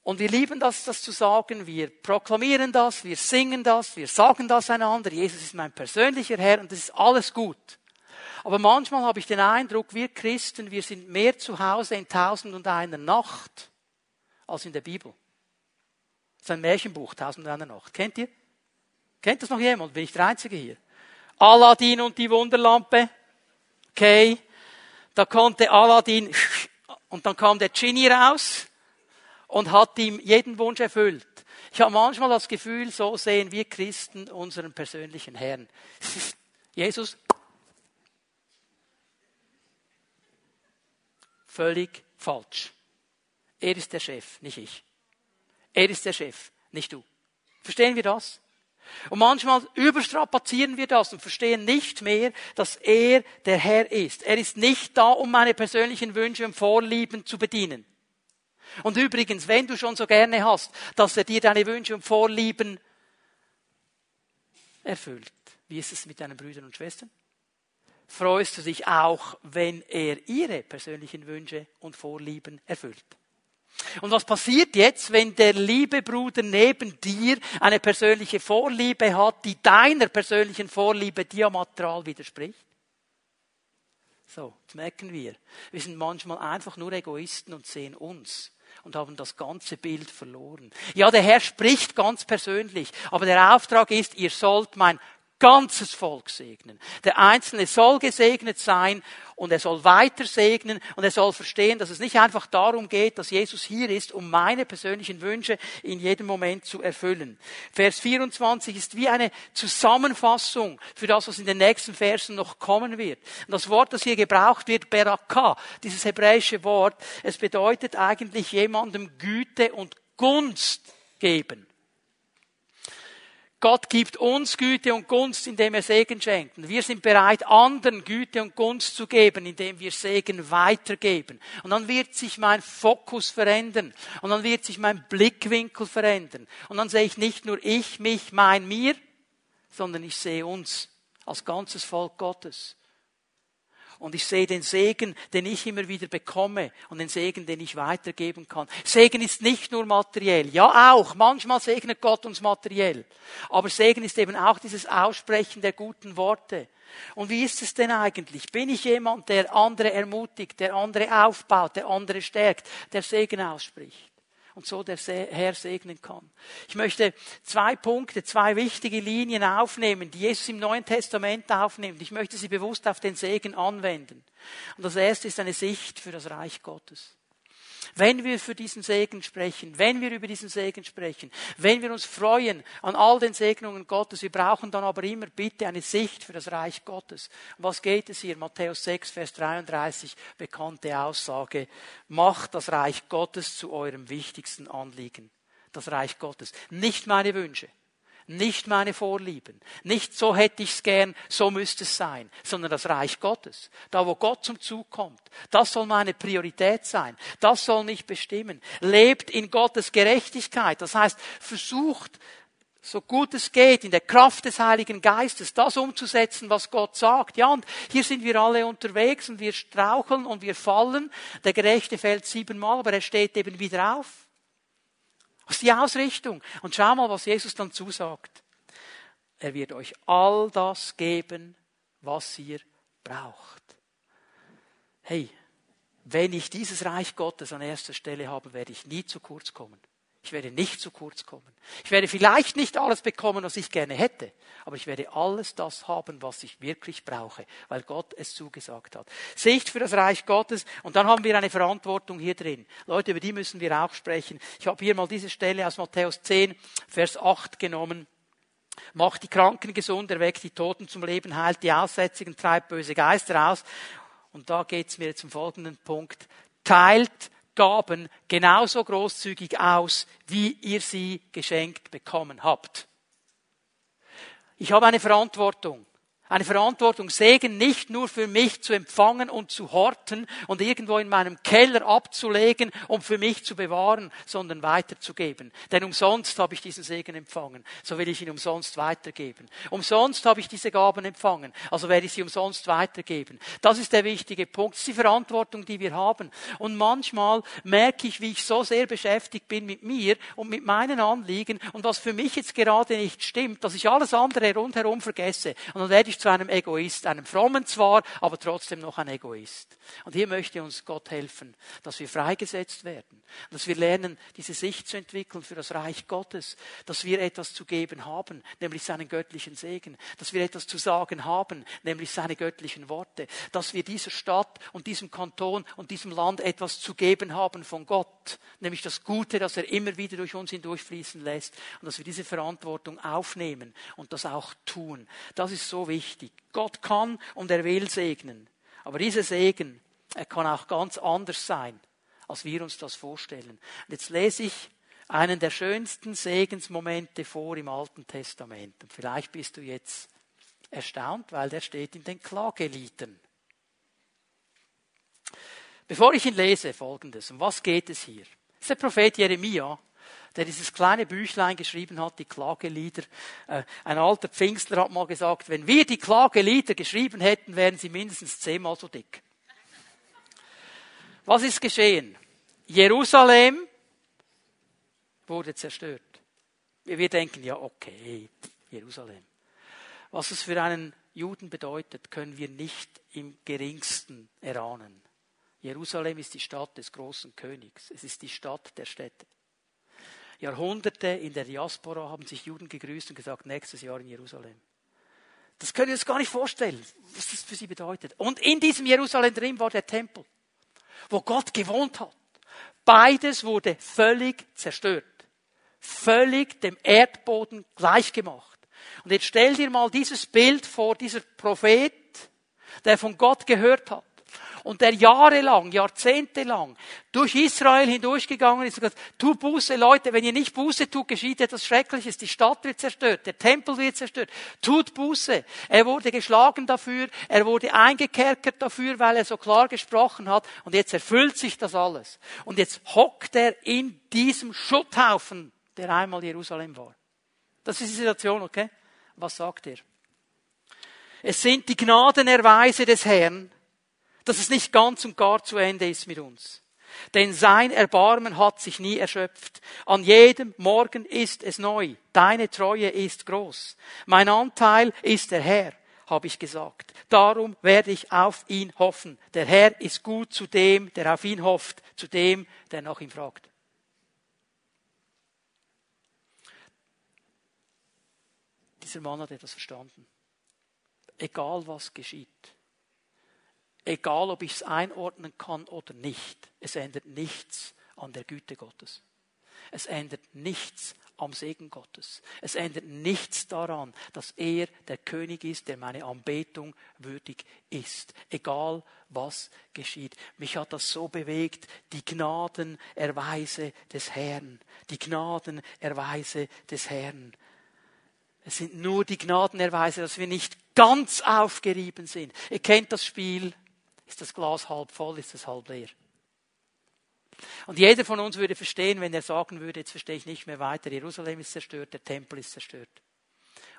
Und wir lieben das, das zu sagen. Wir proklamieren das, wir singen das, wir sagen das einander. Jesus ist mein persönlicher Herr und das ist alles gut. Aber manchmal habe ich den Eindruck, wir Christen, wir sind mehr zu Hause in Tausend und einer Nacht als in der Bibel. Das ist ein Märchenbuch, Tausend und einer Nacht. Kennt ihr? Kennt das noch jemand? Bin ich der Einzige hier? Aladdin und die Wunderlampe. Okay. Da konnte Aladdin und dann kam der Genie raus und hat ihm jeden Wunsch erfüllt. Ich habe manchmal das Gefühl, so sehen wir Christen unseren persönlichen Herrn. Jesus, völlig falsch. Er ist der Chef, nicht ich. Er ist der Chef, nicht du. Verstehen wir das? Und manchmal überstrapazieren wir das und verstehen nicht mehr, dass er der Herr ist. Er ist nicht da, um meine persönlichen Wünsche und Vorlieben zu bedienen. Und übrigens, wenn du schon so gerne hast, dass er dir deine Wünsche und Vorlieben erfüllt, wie ist es mit deinen Brüdern und Schwestern? Freust du dich auch, wenn er ihre persönlichen Wünsche und Vorlieben erfüllt? Und was passiert jetzt, wenn der liebe Bruder neben dir eine persönliche Vorliebe hat, die deiner persönlichen Vorliebe diametral widerspricht? So, das merken wir. Wir sind manchmal einfach nur Egoisten und sehen uns und haben das ganze Bild verloren. Ja, der Herr spricht ganz persönlich, aber der Auftrag ist, ihr sollt mein ganzes Volk segnen. Der Einzelne soll gesegnet sein und er soll weiter segnen und er soll verstehen, dass es nicht einfach darum geht, dass Jesus hier ist, um meine persönlichen Wünsche in jedem Moment zu erfüllen. Vers 24 ist wie eine Zusammenfassung für das, was in den nächsten Versen noch kommen wird. Und das Wort, das hier gebraucht wird, Beraka, dieses hebräische Wort, es bedeutet eigentlich jemandem Güte und Gunst geben. Gott gibt uns Güte und Gunst, indem er Segen schenkt. Und wir sind bereit, anderen Güte und Gunst zu geben, indem wir Segen weitergeben. Und dann wird sich mein Fokus verändern. Und dann wird sich mein Blickwinkel verändern. Und dann sehe ich nicht nur ich, mich, mein, mir, sondern ich sehe uns als ganzes Volk Gottes. Und ich sehe den Segen, den ich immer wieder bekomme und den Segen, den ich weitergeben kann. Segen ist nicht nur materiell. Ja, auch. Manchmal segnet Gott uns materiell. Aber Segen ist eben auch dieses Aussprechen der guten Worte. Und wie ist es denn eigentlich? Bin ich jemand, der andere ermutigt, der andere aufbaut, der andere stärkt, der Segen ausspricht? Und so der Herr segnen kann. Ich möchte zwei Punkte, zwei wichtige Linien aufnehmen, die Jesus im Neuen Testament aufnimmt. Ich möchte sie bewusst auf den Segen anwenden. Und das erste ist eine Sicht für das Reich Gottes. Wenn wir für diesen Segen sprechen, wenn wir über diesen Segen sprechen, wenn wir uns freuen an all den Segnungen Gottes, wir brauchen dann aber immer bitte eine Sicht für das Reich Gottes. Was geht es hier? Matthäus 6, Vers 33, bekannte Aussage. Macht das Reich Gottes zu eurem wichtigsten Anliegen. Das Reich Gottes. Nicht meine Wünsche nicht meine Vorlieben, nicht so hätte ich's gern, so müsste es sein, sondern das Reich Gottes, da wo Gott zum Zug kommt. Das soll meine Priorität sein. Das soll mich bestimmen. Lebt in Gottes Gerechtigkeit. Das heißt, versucht so gut es geht, in der Kraft des Heiligen Geistes, das umzusetzen, was Gott sagt. Ja, und hier sind wir alle unterwegs und wir straucheln und wir fallen. Der Gerechte fällt siebenmal, aber er steht eben wieder auf. Das ist die Ausrichtung. Und schau mal, was Jesus dann zusagt. Er wird euch all das geben, was ihr braucht. Hey, wenn ich dieses Reich Gottes an erster Stelle habe, werde ich nie zu kurz kommen. Ich werde nicht zu kurz kommen. Ich werde vielleicht nicht alles bekommen, was ich gerne hätte, aber ich werde alles das haben, was ich wirklich brauche, weil Gott es zugesagt hat. Sicht für das Reich Gottes und dann haben wir eine Verantwortung hier drin. Leute, über die müssen wir auch sprechen. Ich habe hier mal diese Stelle aus Matthäus 10, Vers 8 genommen. Macht die Kranken gesund, erweckt die Toten zum Leben, heilt die Aussätzigen, treibt böse Geister aus. Und da geht's mir zum folgenden Punkt. Teilt Gaben genauso großzügig aus, wie ihr sie geschenkt bekommen habt. Ich habe eine Verantwortung eine Verantwortung, Segen nicht nur für mich zu empfangen und zu horten und irgendwo in meinem Keller abzulegen, um für mich zu bewahren, sondern weiterzugeben. Denn umsonst habe ich diesen Segen empfangen, so will ich ihn umsonst weitergeben. Umsonst habe ich diese Gaben empfangen, also werde ich sie umsonst weitergeben. Das ist der wichtige Punkt, das ist die Verantwortung, die wir haben. Und manchmal merke ich, wie ich so sehr beschäftigt bin mit mir und mit meinen Anliegen und was für mich jetzt gerade nicht stimmt, dass ich alles andere rundherum vergesse. Und dann werde ich zu einem Egoist, einem frommen zwar, aber trotzdem noch ein Egoist. Und hier möchte uns Gott helfen, dass wir freigesetzt werden, dass wir lernen, diese Sicht zu entwickeln für das Reich Gottes, dass wir etwas zu geben haben, nämlich seinen göttlichen Segen, dass wir etwas zu sagen haben, nämlich seine göttlichen Worte, dass wir dieser Stadt und diesem Kanton und diesem Land etwas zu geben haben von Gott, nämlich das Gute, das er immer wieder durch uns hindurchfließen lässt und dass wir diese Verantwortung aufnehmen und das auch tun. Das ist so wichtig wichtig. Gott kann und er will segnen. Aber dieser Segen, er kann auch ganz anders sein, als wir uns das vorstellen. Und jetzt lese ich einen der schönsten Segensmomente vor im Alten Testament. Und vielleicht bist du jetzt erstaunt, weil der steht in den Klageliedern. Bevor ich ihn lese, folgendes. Um was geht es hier? Das ist der Prophet Jeremia der dieses kleine Büchlein geschrieben hat, die Klagelieder. Äh, ein alter Pfingstler hat mal gesagt, wenn wir die Klagelieder geschrieben hätten, wären sie mindestens zehnmal so dick. Was ist geschehen? Jerusalem wurde zerstört. Wir denken ja, okay, Jerusalem. Was es für einen Juden bedeutet, können wir nicht im geringsten erahnen. Jerusalem ist die Stadt des großen Königs. Es ist die Stadt der Städte. Jahrhunderte in der Diaspora haben sich Juden gegrüßt und gesagt, nächstes Jahr in Jerusalem. Das können wir uns gar nicht vorstellen, was das für sie bedeutet. Und in diesem Jerusalem drin war der Tempel, wo Gott gewohnt hat. Beides wurde völlig zerstört. Völlig dem Erdboden gleichgemacht. Und jetzt stell dir mal dieses Bild vor, dieser Prophet, der von Gott gehört hat und der jahrelang, jahrzehntelang durch Israel hindurchgegangen ist und gesagt, tu Buße, Leute, wenn ihr nicht Buße tut, geschieht etwas Schreckliches. Die Stadt wird zerstört, der Tempel wird zerstört. Tut Buße. Er wurde geschlagen dafür, er wurde eingekerkert dafür, weil er so klar gesprochen hat und jetzt erfüllt sich das alles. Und jetzt hockt er in diesem Schutthaufen, der einmal Jerusalem war. Das ist die Situation, okay? Was sagt er? Es sind die Gnadenerweise des Herrn, dass es nicht ganz und gar zu Ende ist mit uns. Denn sein Erbarmen hat sich nie erschöpft. An jedem Morgen ist es neu. Deine Treue ist groß. Mein Anteil ist der Herr, habe ich gesagt. Darum werde ich auf ihn hoffen. Der Herr ist gut zu dem, der auf ihn hofft, zu dem, der nach ihm fragt. Dieser Mann hat etwas verstanden. Egal was geschieht. Egal ob ich es einordnen kann oder nicht. Es ändert nichts an der Güte Gottes. Es ändert nichts am Segen Gottes. Es ändert nichts daran, dass er der König ist, der meine Anbetung würdig ist. Egal was geschieht. Mich hat das so bewegt, die Gnadenerweise des Herrn. Die Gnadenerweise des Herrn. Es sind nur die Gnadenerweise, dass wir nicht ganz aufgerieben sind. Ihr kennt das Spiel. Ist das Glas halb voll, ist es halb leer? Und jeder von uns würde verstehen, wenn er sagen würde, jetzt verstehe ich nicht mehr weiter, Jerusalem ist zerstört, der Tempel ist zerstört.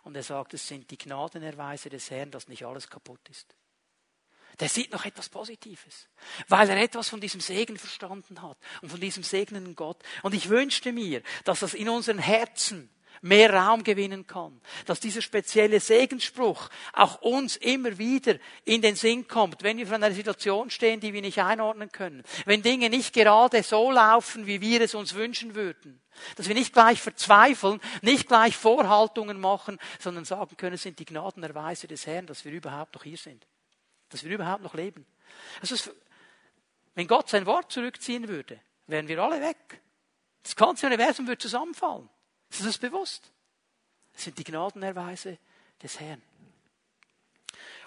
Und er sagt, es sind die Gnadenerweise des Herrn, dass nicht alles kaputt ist. Der sieht noch etwas Positives, weil er etwas von diesem Segen verstanden hat und von diesem segnenden Gott. Und ich wünschte mir, dass das in unseren Herzen mehr Raum gewinnen kann. Dass dieser spezielle Segensspruch auch uns immer wieder in den Sinn kommt, wenn wir vor einer Situation stehen, die wir nicht einordnen können. Wenn Dinge nicht gerade so laufen, wie wir es uns wünschen würden. Dass wir nicht gleich verzweifeln, nicht gleich Vorhaltungen machen, sondern sagen können, es sind die Gnadenerweise des Herrn, dass wir überhaupt noch hier sind. Dass wir überhaupt noch leben. Also, wenn Gott sein Wort zurückziehen würde, wären wir alle weg. Das ganze Universum würde zusammenfallen. Ist das bewusst? Das sind die Gnadenerweise des Herrn.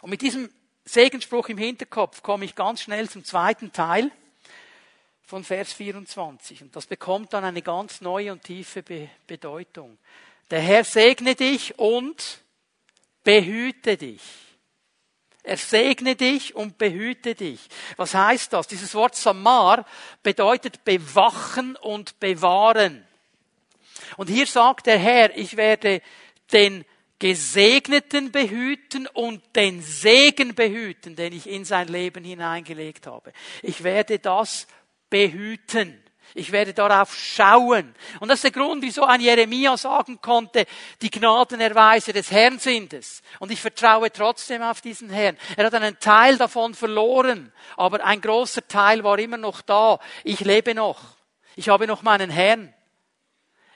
Und mit diesem Segensspruch im Hinterkopf komme ich ganz schnell zum zweiten Teil von Vers 24. Und das bekommt dann eine ganz neue und tiefe Be Bedeutung. Der Herr segne dich und behüte dich. Er segne dich und behüte dich. Was heißt das? Dieses Wort Samar bedeutet bewachen und bewahren. Und hier sagt der Herr, ich werde den Gesegneten behüten und den Segen behüten, den ich in sein Leben hineingelegt habe. Ich werde das behüten. Ich werde darauf schauen. Und das ist der Grund, wieso ein Jeremia sagen konnte, die Gnadenerweise des Herrn sind es. Und ich vertraue trotzdem auf diesen Herrn. Er hat einen Teil davon verloren, aber ein großer Teil war immer noch da. Ich lebe noch. Ich habe noch meinen Herrn.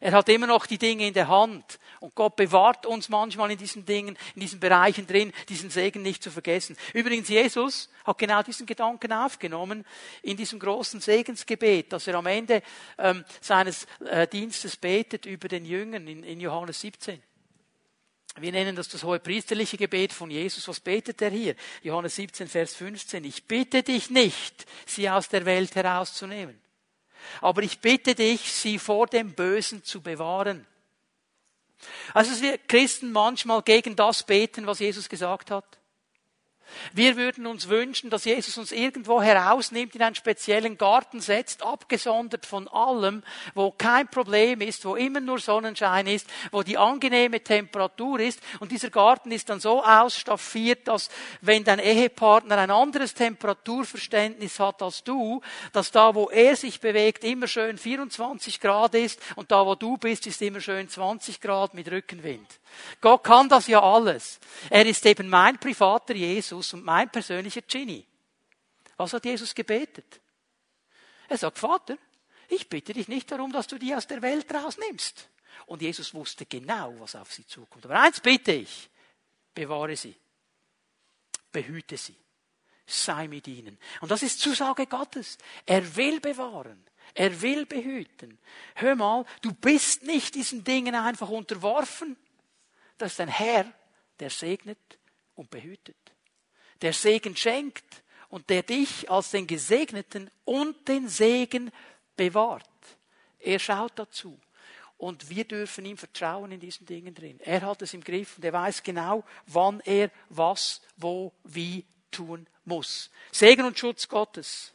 Er hat immer noch die Dinge in der Hand. Und Gott bewahrt uns manchmal in diesen Dingen, in diesen Bereichen drin, diesen Segen nicht zu vergessen. Übrigens, Jesus hat genau diesen Gedanken aufgenommen in diesem großen Segensgebet, dass er am Ende ähm, seines äh, Dienstes betet über den Jüngern in, in Johannes 17. Wir nennen das das hohe priesterliche Gebet von Jesus. Was betet er hier? Johannes 17, Vers 15. Ich bitte dich nicht, sie aus der Welt herauszunehmen aber ich bitte dich, sie vor dem Bösen zu bewahren. Also, dass wir Christen manchmal gegen das beten, was Jesus gesagt hat. Wir würden uns wünschen, dass Jesus uns irgendwo herausnimmt, in einen speziellen Garten setzt, abgesondert von allem, wo kein Problem ist, wo immer nur Sonnenschein ist, wo die angenehme Temperatur ist. Und dieser Garten ist dann so ausstaffiert, dass wenn dein Ehepartner ein anderes Temperaturverständnis hat als du, dass da, wo er sich bewegt, immer schön 24 Grad ist und da, wo du bist, ist immer schön 20 Grad mit Rückenwind. Gott kann das ja alles. Er ist eben mein privater Jesus und mein persönlicher Genie. Was hat Jesus gebetet? Er sagt, Vater, ich bitte dich nicht darum, dass du die aus der Welt rausnimmst. Und Jesus wusste genau, was auf sie zukommt. Aber eins bitte ich, bewahre sie, behüte sie, sei mit ihnen. Und das ist Zusage Gottes. Er will bewahren. Er will behüten. Hör mal, du bist nicht diesen Dingen einfach unterworfen. Das ist ein Herr, der segnet und behütet. Der Segen schenkt und der dich als den Gesegneten und den Segen bewahrt. Er schaut dazu. Und wir dürfen ihm vertrauen in diesen Dingen drin. Er hat es im Griff und er weiß genau, wann er was, wo, wie tun muss. Segen und Schutz Gottes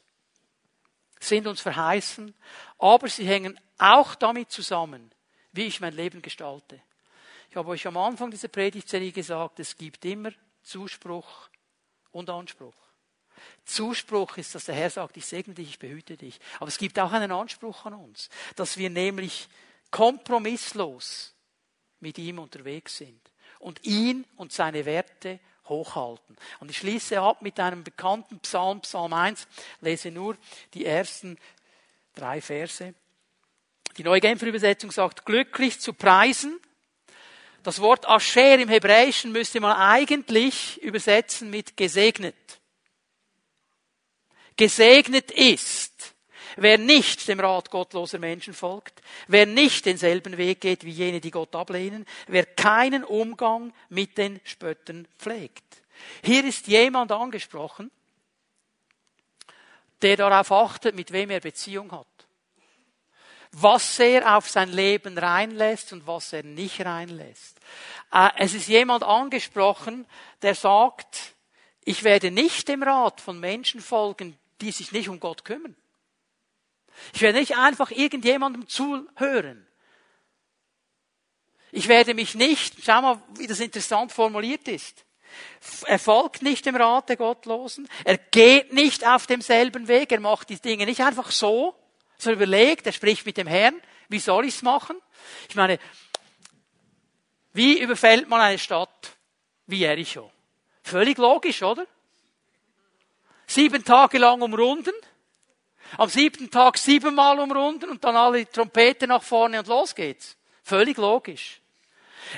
sind uns verheißen, aber sie hängen auch damit zusammen, wie ich mein Leben gestalte. Ich habe euch am Anfang dieser Predigtserie gesagt, es gibt immer Zuspruch und Anspruch. Zuspruch ist, dass der Herr sagt, ich segne dich, ich behüte dich. Aber es gibt auch einen Anspruch an uns, dass wir nämlich kompromisslos mit ihm unterwegs sind und ihn und seine Werte hochhalten. Und ich schließe ab mit einem bekannten Psalm, Psalm 1, lese nur die ersten drei Verse. Die neue Genfer Übersetzung sagt, glücklich zu preisen. Das Wort Asher im Hebräischen müsste man eigentlich übersetzen mit gesegnet. Gesegnet ist, wer nicht dem Rat gottloser Menschen folgt, wer nicht denselben Weg geht wie jene, die Gott ablehnen, wer keinen Umgang mit den Spöttern pflegt. Hier ist jemand angesprochen, der darauf achtet, mit wem er Beziehung hat. Was er auf sein Leben reinlässt und was er nicht reinlässt. Äh, es ist jemand angesprochen, der sagt, ich werde nicht dem Rat von Menschen folgen, die sich nicht um Gott kümmern. Ich werde nicht einfach irgendjemandem zuhören. Ich werde mich nicht, schau mal, wie das interessant formuliert ist. Er folgt nicht dem Rat der Gottlosen. Er geht nicht auf demselben Weg. Er macht die Dinge nicht einfach so, sondern überlegt, er spricht mit dem Herrn. Wie soll ich's machen? Ich meine, wie überfällt man eine Stadt wie Jericho? Völlig logisch, oder? Sieben Tage lang umrunden. Am siebten Tag siebenmal umrunden und dann alle Trompete nach vorne und los geht's. Völlig logisch.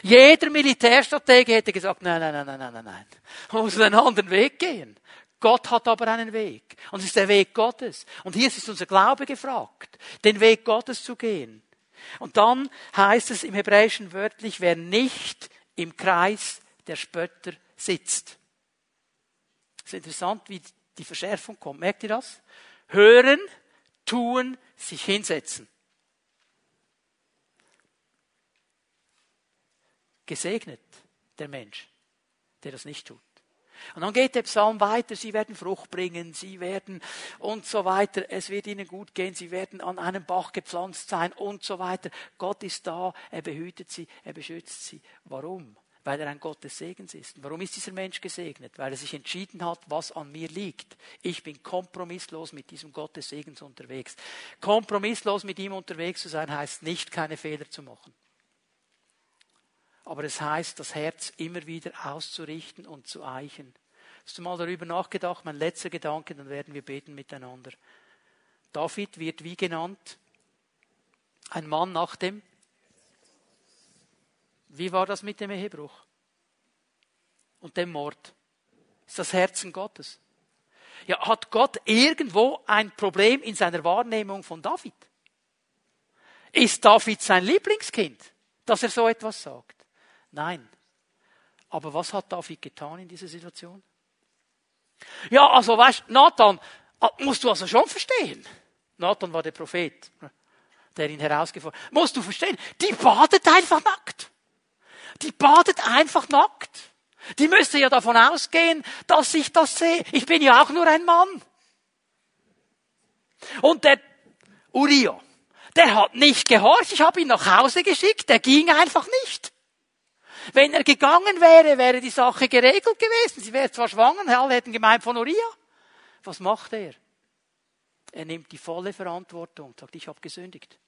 Jeder Militärstratege hätte gesagt, nein, nein, nein, nein, nein, nein. Man muss einen anderen Weg gehen. Gott hat aber einen Weg. Und es ist der Weg Gottes. Und hier ist unser Glaube gefragt, den Weg Gottes zu gehen. Und dann heißt es im Hebräischen wörtlich, wer nicht im Kreis der Spötter sitzt. Es ist interessant, wie die Verschärfung kommt. Merkt ihr das? Hören, tun, sich hinsetzen. Gesegnet der Mensch, der das nicht tut. Und dann geht der Psalm weiter, sie werden Frucht bringen, sie werden und so weiter, es wird ihnen gut gehen, sie werden an einem Bach gepflanzt sein und so weiter. Gott ist da, er behütet sie, er beschützt sie. Warum? weil er ein Gott des Segens ist. Warum ist dieser Mensch gesegnet? Weil er sich entschieden hat, was an mir liegt. Ich bin kompromisslos mit diesem Gott des Segens unterwegs. Kompromisslos mit ihm unterwegs zu sein, heißt nicht, keine Fehler zu machen. Aber es heißt, das Herz immer wieder auszurichten und zu eichen. Hast du mal darüber nachgedacht? Mein letzter Gedanke, dann werden wir beten miteinander. David wird wie genannt? Ein Mann nach dem wie war das mit dem Ehebruch? Und dem Mord? Ist das Herzen Gottes? Ja, hat Gott irgendwo ein Problem in seiner Wahrnehmung von David? Ist David sein Lieblingskind, dass er so etwas sagt? Nein. Aber was hat David getan in dieser Situation? Ja, also weißt, Nathan, ah, musst du also schon verstehen. Nathan war der Prophet, der ihn herausgefordert hat. Musst du verstehen, die badet einfach nackt. Die badet einfach nackt. Die müsste ja davon ausgehen, dass ich das sehe. Ich bin ja auch nur ein Mann. Und der Uriah, der hat nicht gehorcht. Ich habe ihn nach Hause geschickt. Der ging einfach nicht. Wenn er gegangen wäre, wäre die Sache geregelt gewesen. Sie wäre zwar schwanger, alle hätten gemeint von Uriah. Was macht er? Er nimmt die volle Verantwortung und sagt, ich habe gesündigt.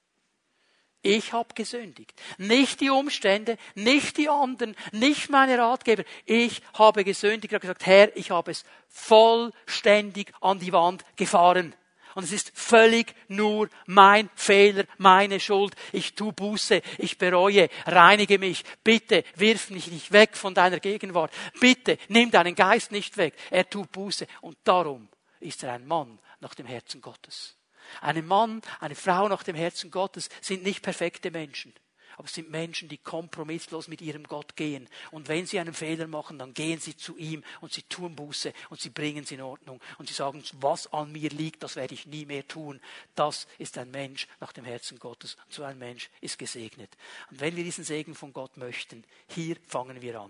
Ich habe gesündigt. Nicht die Umstände, nicht die anderen, nicht meine Ratgeber. Ich habe gesündigt. Ich habe gesagt, Herr, ich habe es vollständig an die Wand gefahren. Und es ist völlig nur mein Fehler, meine Schuld. Ich tu Buße, ich bereue, reinige mich. Bitte wirf mich nicht weg von deiner Gegenwart. Bitte nimm deinen Geist nicht weg. Er tut Buße. Und darum ist er ein Mann nach dem Herzen Gottes. Ein Mann, eine Frau nach dem Herzen Gottes sind nicht perfekte Menschen. Aber es sind Menschen, die kompromisslos mit ihrem Gott gehen. Und wenn sie einen Fehler machen, dann gehen sie zu ihm und sie tun Buße und sie bringen es in Ordnung. Und sie sagen, was an mir liegt, das werde ich nie mehr tun. Das ist ein Mensch nach dem Herzen Gottes. Und so ein Mensch ist gesegnet. Und wenn wir diesen Segen von Gott möchten, hier fangen wir an.